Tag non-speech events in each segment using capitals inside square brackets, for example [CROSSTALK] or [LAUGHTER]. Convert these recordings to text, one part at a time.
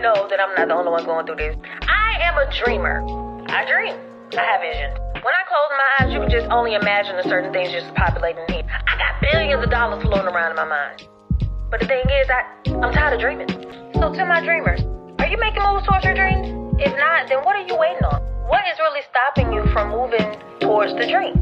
know that I'm not the only one going through this. I am a dreamer. I dream. I have visions. When I close my eyes, you can just only imagine the certain things just populating in here. I got billions of dollars floating around in my mind. But the thing is, I, I'm tired of dreaming. So to my dreamers, are you making moves towards your dreams? If not, then what are you waiting on? What is really stopping you from moving towards the dream?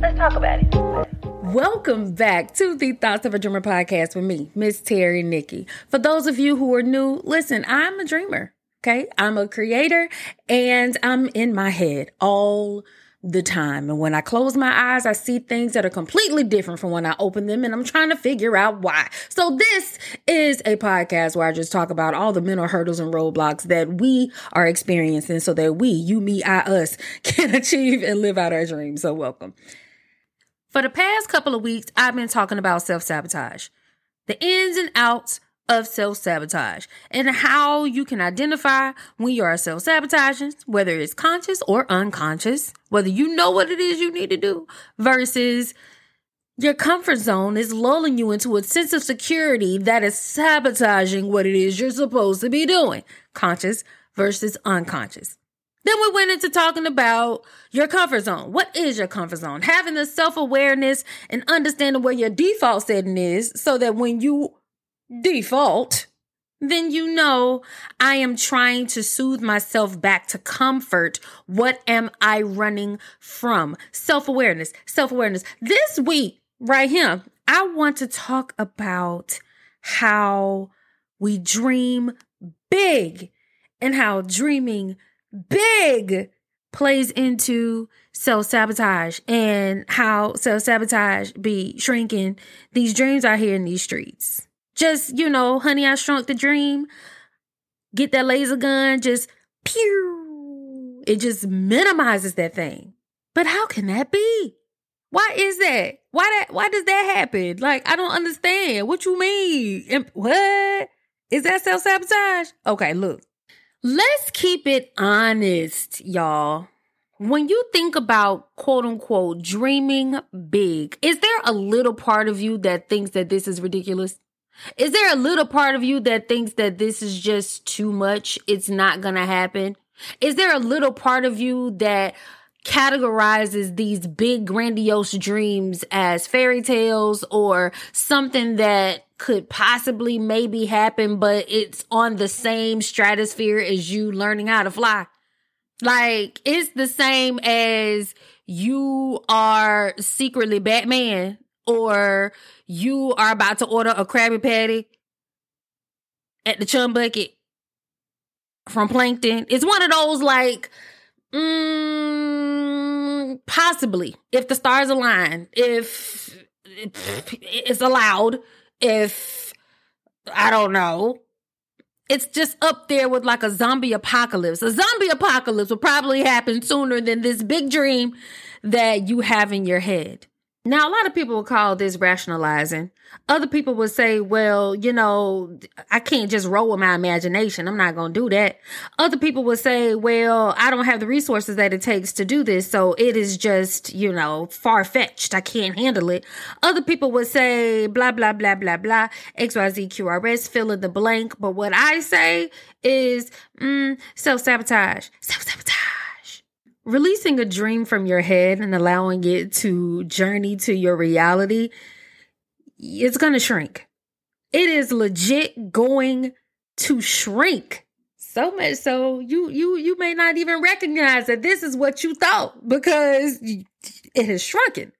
Let's talk about it. Welcome back to the Thoughts of a Dreamer podcast with me, Miss Terry Nikki. For those of you who are new, listen, I'm a dreamer. Okay. I'm a creator and I'm in my head all the time. And when I close my eyes, I see things that are completely different from when I open them and I'm trying to figure out why. So this is a podcast where I just talk about all the mental hurdles and roadblocks that we are experiencing so that we, you, me, I, us [LAUGHS] can achieve and live out our dreams. So welcome. For the past couple of weeks, I've been talking about self sabotage, the ins and outs of self sabotage, and how you can identify when you are self sabotaging, whether it's conscious or unconscious, whether you know what it is you need to do versus your comfort zone is lulling you into a sense of security that is sabotaging what it is you're supposed to be doing, conscious versus unconscious. Then we went into talking about your comfort zone. What is your comfort zone? Having the self awareness and understanding where your default setting is so that when you default, then you know I am trying to soothe myself back to comfort. What am I running from? Self awareness, self awareness. This week, right here, I want to talk about how we dream big and how dreaming big plays into self sabotage and how self sabotage be shrinking these dreams out here in these streets. Just, you know, honey, I shrunk the dream. Get that laser gun, just pew. It just minimizes that thing. But how can that be? Why is that? Why that why does that happen? Like I don't understand. What you mean? What? Is that self-sabotage? Okay, look. Let's keep it honest, y'all. When you think about quote unquote dreaming big, is there a little part of you that thinks that this is ridiculous? Is there a little part of you that thinks that this is just too much? It's not going to happen? Is there a little part of you that categorizes these big grandiose dreams as fairy tales or something that could possibly maybe happen, but it's on the same stratosphere as you learning how to fly. Like it's the same as you are secretly Batman or you are about to order a Krabby Patty at the Chum Bucket from Plankton. It's one of those like Mm, possibly, if the stars align, if, if it's allowed, if I don't know, it's just up there with like a zombie apocalypse. A zombie apocalypse will probably happen sooner than this big dream that you have in your head. Now, a lot of people will call this rationalizing. Other people would say, well, you know, I can't just roll with my imagination. I'm not going to do that. Other people would say, well, I don't have the resources that it takes to do this. So it is just, you know, far fetched. I can't handle it. Other people would say, blah, blah, blah, blah, blah, XYZ, QRS, fill in the blank. But what I say is, mm, self sabotage, self. Releasing a dream from your head and allowing it to journey to your reality, it's going to shrink. It is legit going to shrink. So much so you you you may not even recognize that this is what you thought because it has shrunken.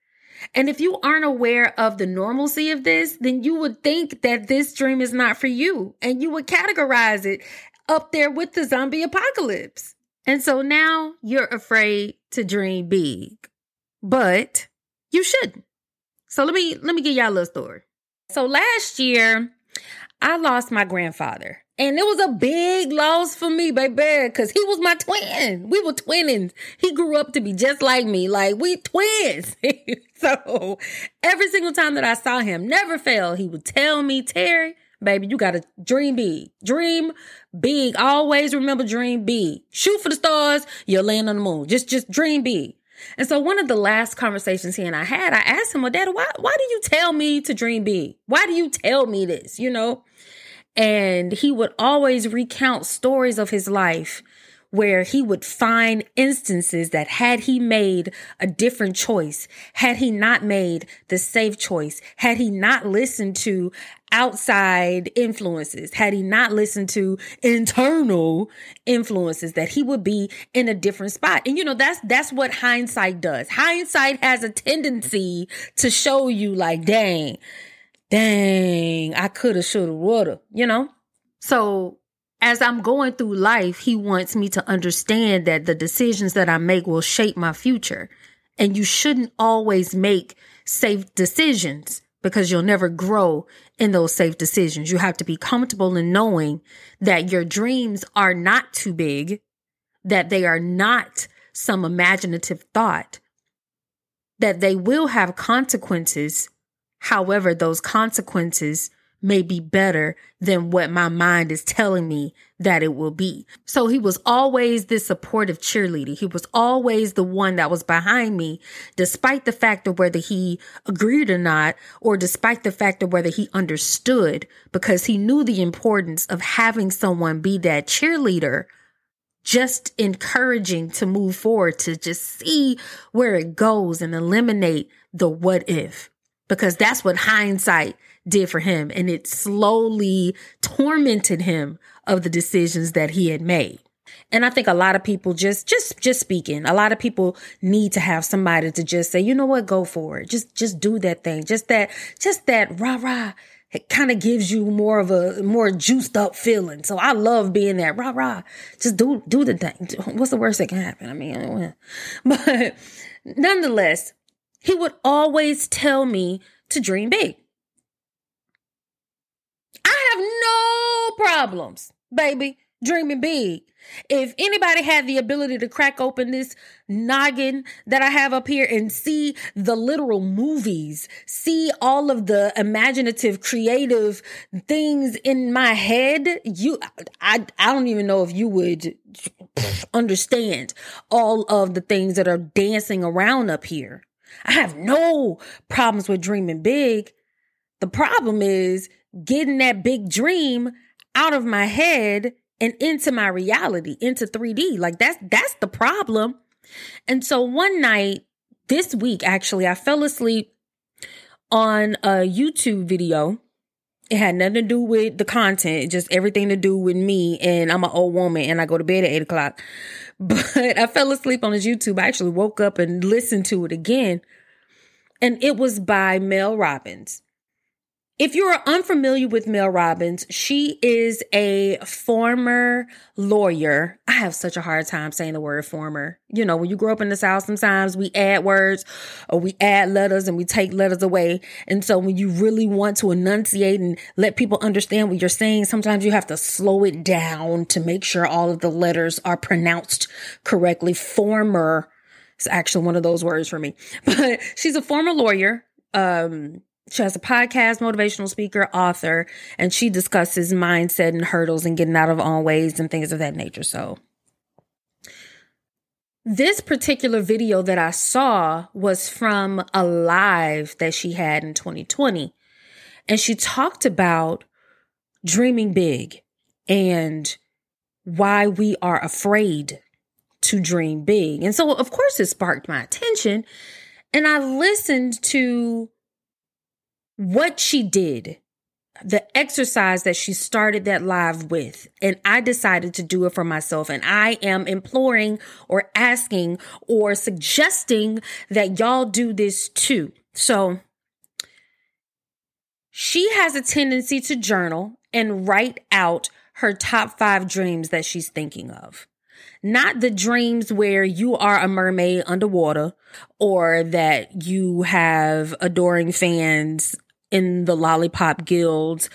And if you aren't aware of the normalcy of this, then you would think that this dream is not for you and you would categorize it up there with the zombie apocalypse. And so now you're afraid to dream big, but you shouldn't. So let me let me give y'all a little story. So last year, I lost my grandfather. And it was a big loss for me, baby, because he was my twin. We were twins. He grew up to be just like me. Like, we twins. [LAUGHS] so every single time that I saw him, never failed, he would tell me, Terry, baby. You got to dream big. Dream big. Always remember dream big. Shoot for the stars. You'll land on the moon. Just, just dream big. And so one of the last conversations he and I had, I asked him, well, Dad, why, why do you tell me to dream big? Why do you tell me this? You know? And he would always recount stories of his life where he would find instances that had he made a different choice, had he not made the safe choice, had he not listened to outside influences, had he not listened to internal influences, that he would be in a different spot. And you know, that's, that's what hindsight does. Hindsight has a tendency to show you like, dang, dang, I coulda, shoulda, woulda, you know? So as I'm going through life, he wants me to understand that the decisions that I make will shape my future. And you shouldn't always make safe decisions because you'll never grow in those safe decisions. You have to be comfortable in knowing that your dreams are not too big, that they are not some imaginative thought, that they will have consequences. However, those consequences may be better than what my mind is telling me that it will be. So he was always this supportive cheerleader. He was always the one that was behind me, despite the fact of whether he agreed or not, or despite the fact of whether he understood, because he knew the importance of having someone be that cheerleader just encouraging to move forward, to just see where it goes and eliminate the what if. Because that's what hindsight did for him. And it slowly tormented him of the decisions that he had made. And I think a lot of people just, just, just speaking, a lot of people need to have somebody to just say, you know what, go for it. Just, just do that thing. Just that, just that rah rah. It kind of gives you more of a more juiced up feeling. So I love being that rah rah. Just do, do the thing. What's the worst that can happen? I mean, [LAUGHS] but nonetheless, he would always tell me to dream big. I have no problems, baby, dreaming big. If anybody had the ability to crack open this noggin that I have up here and see the literal movies, see all of the imaginative, creative things in my head, you, I, I don't even know if you would understand all of the things that are dancing around up here. I have no problems with dreaming big. The problem is getting that big dream out of my head and into my reality, into 3D. Like that's that's the problem. And so one night this week actually I fell asleep on a YouTube video. It had nothing to do with the content, just everything to do with me. And I'm an old woman and I go to bed at eight o'clock. [LAUGHS] But I fell asleep on his YouTube. I actually woke up and listened to it again. And it was by Mel Robbins. If you are unfamiliar with Mel Robbins, she is a former lawyer. I have such a hard time saying the word former. You know, when you grow up in the South, sometimes we add words or we add letters and we take letters away. And so when you really want to enunciate and let people understand what you're saying, sometimes you have to slow it down to make sure all of the letters are pronounced correctly. Former is actually one of those words for me, [LAUGHS] but she's a former lawyer. Um, she has a podcast, motivational speaker, author, and she discusses mindset and hurdles and getting out of own ways and things of that nature. So, this particular video that I saw was from a live that she had in 2020. And she talked about dreaming big and why we are afraid to dream big. And so, of course, it sparked my attention. And I listened to what she did, the exercise that she started that live with, and I decided to do it for myself. And I am imploring or asking or suggesting that y'all do this too. So she has a tendency to journal and write out her top five dreams that she's thinking of not the dreams where you are a mermaid underwater or that you have adoring fans in the lollipop guilds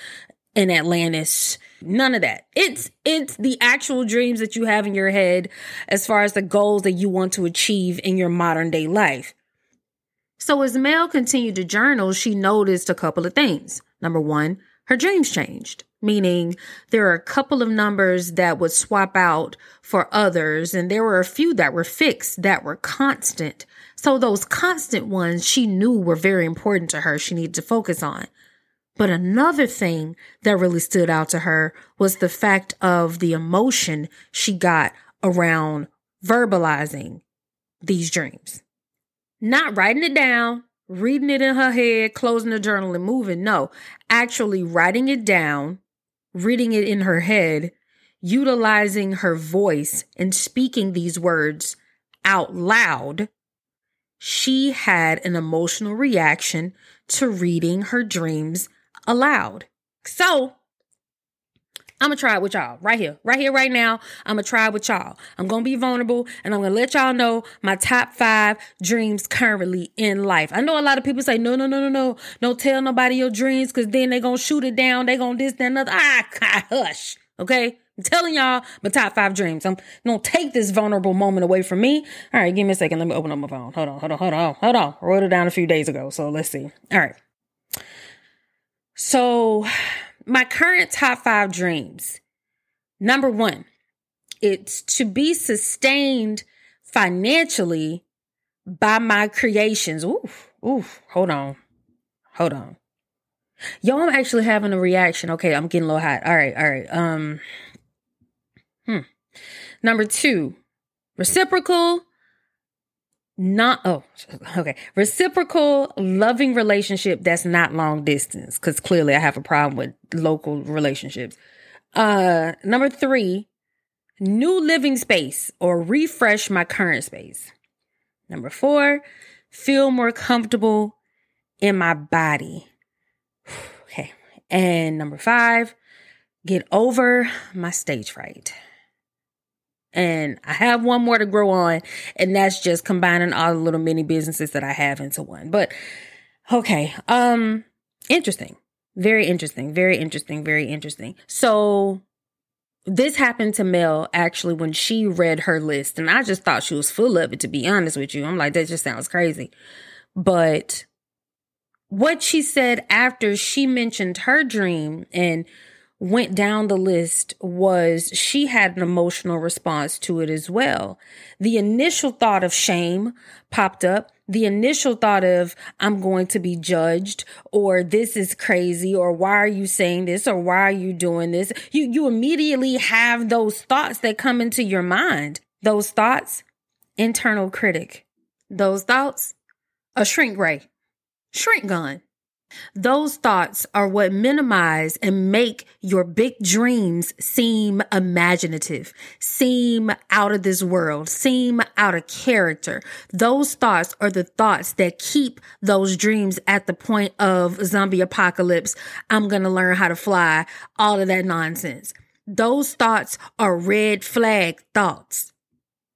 in Atlantis. None of that. It's it's the actual dreams that you have in your head as far as the goals that you want to achieve in your modern day life. So as Mel continued to journal, she noticed a couple of things. Number one, her dreams changed, meaning there are a couple of numbers that would swap out for others, and there were a few that were fixed, that were constant. So those constant ones she knew were very important to her, she needed to focus on. But another thing that really stood out to her was the fact of the emotion she got around verbalizing these dreams. Not writing it down, reading it in her head, closing the journal and moving. No, actually writing it down, reading it in her head, utilizing her voice and speaking these words out loud. She had an emotional reaction to reading her dreams aloud. So I'm gonna try it with y'all right here, right here, right now. I'm gonna try it with y'all. I'm gonna be vulnerable and I'm gonna let y'all know my top five dreams currently in life. I know a lot of people say, no, no, no, no, no, don't tell nobody your dreams because then they're gonna shoot it down. They gonna this, that, and another. Ah, [LAUGHS] hush. Okay. I'm telling y'all my top five dreams. I'm gonna take this vulnerable moment away from me. All right, give me a second. Let me open up my phone. Hold on, hold on, hold on, hold on. I wrote it down a few days ago. So let's see. All right. So my current top five dreams. Number one, it's to be sustained financially by my creations. Oof, oof, hold on. Hold on. Yo, I'm actually having a reaction. Okay, I'm getting a little hot. All right, all right. Um, hmm. Number two, reciprocal not oh [LAUGHS] okay. Reciprocal loving relationship that's not long distance because clearly i have a problem with local relationships. Uh number three new living space or refresh my current space. Number four feel more comfortable in my body. [SIGHS] Okay. And number five get over my stage fright and I have one more to grow on, and that's just combining all the little mini businesses that I have into one. But okay, um, interesting. Very interesting, very interesting, very interesting. So this happened to Mel actually when she read her list, and I just thought she was full of it, to be honest with you. I'm like, that just sounds crazy. But what she said after she mentioned her dream and went down the list was she had an emotional response to it as well. The initial thought of shame popped up. The initial thought of, I'm going to be judged, or this is crazy, or why are you saying this, or why are you doing this? You, you immediately have those thoughts that come into your mind. Those thoughts, internal critic. Those thoughts, a shrink ray, shrink gun. Those thoughts are what minimize and make your big dreams seem imaginative, seem out of this world, seem out of character. Those thoughts are the thoughts that keep those dreams at the point of zombie apocalypse. I'm going to learn how to fly, all of that nonsense. Those thoughts are red flag thoughts.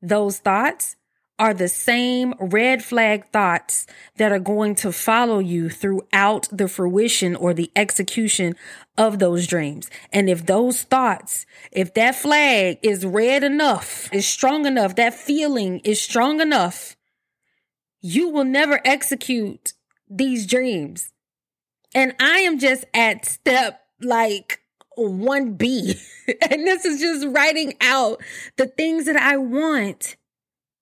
Those thoughts are the same red flag thoughts that are going to follow you throughout the fruition or the execution of those dreams. And if those thoughts, if that flag is red enough, is strong enough, that feeling is strong enough, you will never execute these dreams. And I am just at step like 1B. [LAUGHS] and this is just writing out the things that I want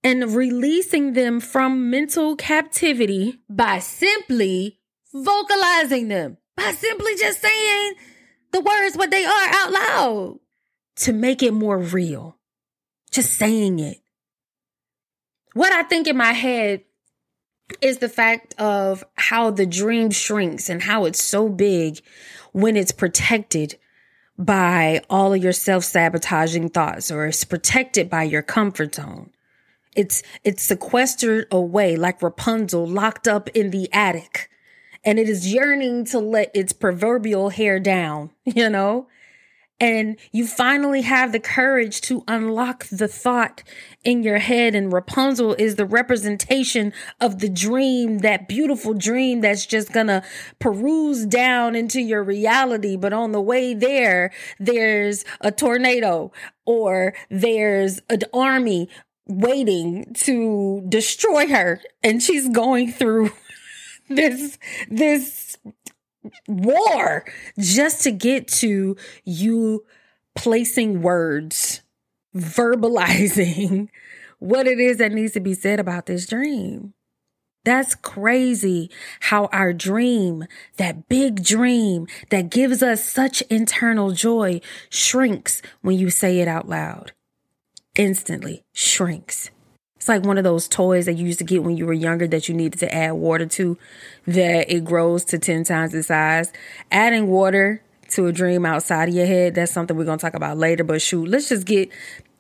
and releasing them from mental captivity by simply vocalizing them, by simply just saying the words what they are out loud to make it more real. Just saying it. What I think in my head is the fact of how the dream shrinks and how it's so big when it's protected by all of your self sabotaging thoughts or it's protected by your comfort zone. It's, it's sequestered away like Rapunzel locked up in the attic and it is yearning to let its proverbial hair down, [LAUGHS] you know? And you finally have the courage to unlock the thought in your head. And Rapunzel is the representation of the dream, that beautiful dream that's just gonna peruse down into your reality. But on the way there, there's a tornado or there's an army waiting to destroy her and she's going through [LAUGHS] this this war just to get to you placing words verbalizing [LAUGHS] what it is that needs to be said about this dream That's crazy how our dream, that big dream that gives us such internal joy, shrinks when you say it out loud. Instantly shrinks. It's like one of those toys that you used to get when you were younger that you needed to add water to, that it grows to 10 times the size. Adding water to a dream outside of your head, that's something we're going to talk about later. But shoot, let's just get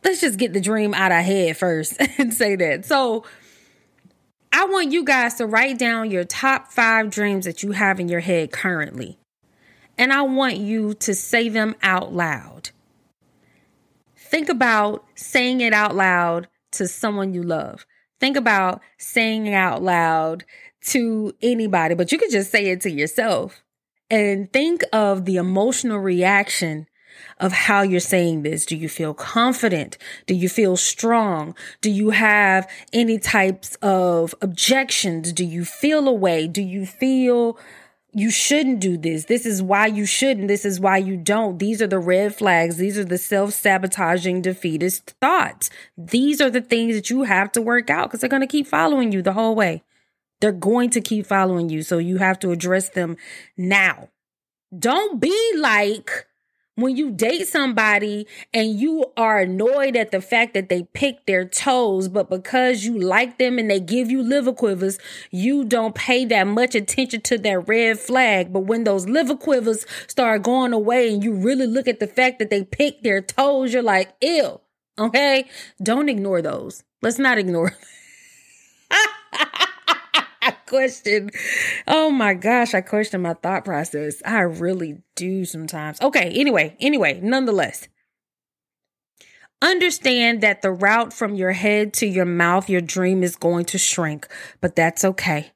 let's just get the dream out of head first [LAUGHS] and say that. So I want you guys to write down your top five dreams that you have in your head currently. And I want you to say them out loud. Think about saying it out loud to someone you love. Think about saying it out loud to anybody, but you could just say it to yourself. And think of the emotional reaction of how you're saying this. Do you feel confident? Do you feel strong? Do you have any types of objections? Do you feel away? Do you feel you shouldn't do this. This is why you shouldn't. This is why you don't. These are the red flags. These are the self sabotaging, defeatist thoughts. These are the things that you have to work out because they're going to keep following you the whole way. They're going to keep following you. So you have to address them now. Don't be like, when you date somebody and you are annoyed at the fact that they pick their toes, but because you like them and they give you liver quivers, you don't pay that much attention to that red flag. But when those liver quivers start going away and you really look at the fact that they pick their toes, you're like, ew. Okay. Don't ignore those. Let's not ignore. [LAUGHS] [LAUGHS] I question. Oh my gosh, I question my thought process. I really do sometimes. Okay, anyway, anyway, nonetheless. Understand that the route from your head to your mouth, your dream is going to shrink, but that's okay.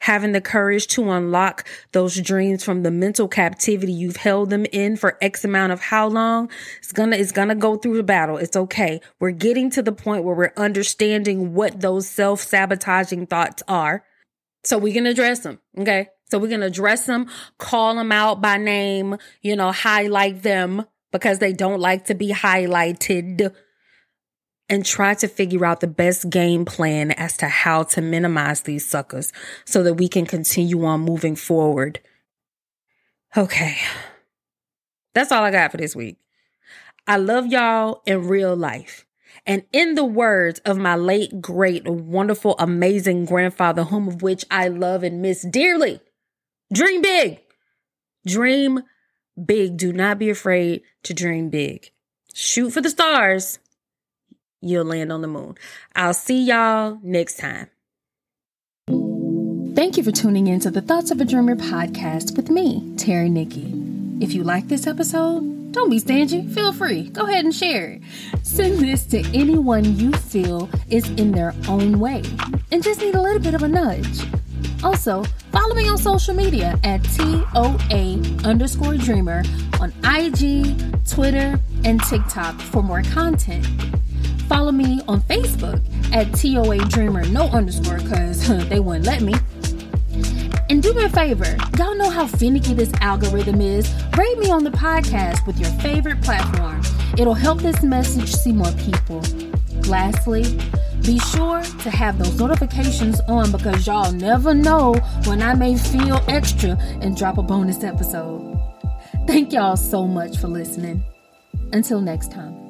Having the courage to unlock those dreams from the mental captivity you've held them in for X amount of how long, it's gonna, it's gonna go through the battle. It's okay. We're getting to the point where we're understanding what those self sabotaging thoughts are. So we can address them. Okay. So we can address them, call them out by name, you know, highlight them because they don't like to be highlighted and try to figure out the best game plan as to how to minimize these suckers so that we can continue on moving forward. Okay. That's all I got for this week. I love y'all in real life. And in the words of my late, great, wonderful, amazing grandfather, whom of which I love and miss dearly, dream big. Dream big. Do not be afraid to dream big. Shoot for the stars. You'll land on the moon. I'll see y'all next time. Thank you for tuning in to the Thoughts of a Dreamer podcast with me, Terry Nikki. If you like this episode, don't be stingy. Feel free. Go ahead and share it. Send this to anyone you feel is in their own way and just need a little bit of a nudge. Also, follow me on social media at TOA underscore dreamer on IG, Twitter, and TikTok for more content. Follow me on Facebook at TOA Dreamer, no underscore, because they wouldn't let me. And do me a favor, y'all know how finicky this algorithm is. Rate me on the podcast with your favorite platform. It'll help this message see more people. Lastly, be sure to have those notifications on because y'all never know when I may feel extra and drop a bonus episode. Thank y'all so much for listening. Until next time.